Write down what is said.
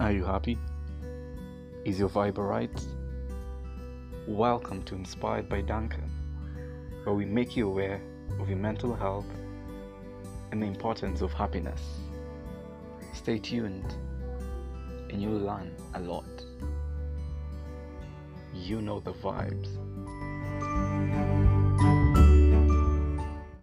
Are you happy? Is your vibe right? Welcome to Inspired by Duncan, where we make you aware of your mental health and the importance of happiness. Stay tuned and you'll learn a lot. You know the vibes.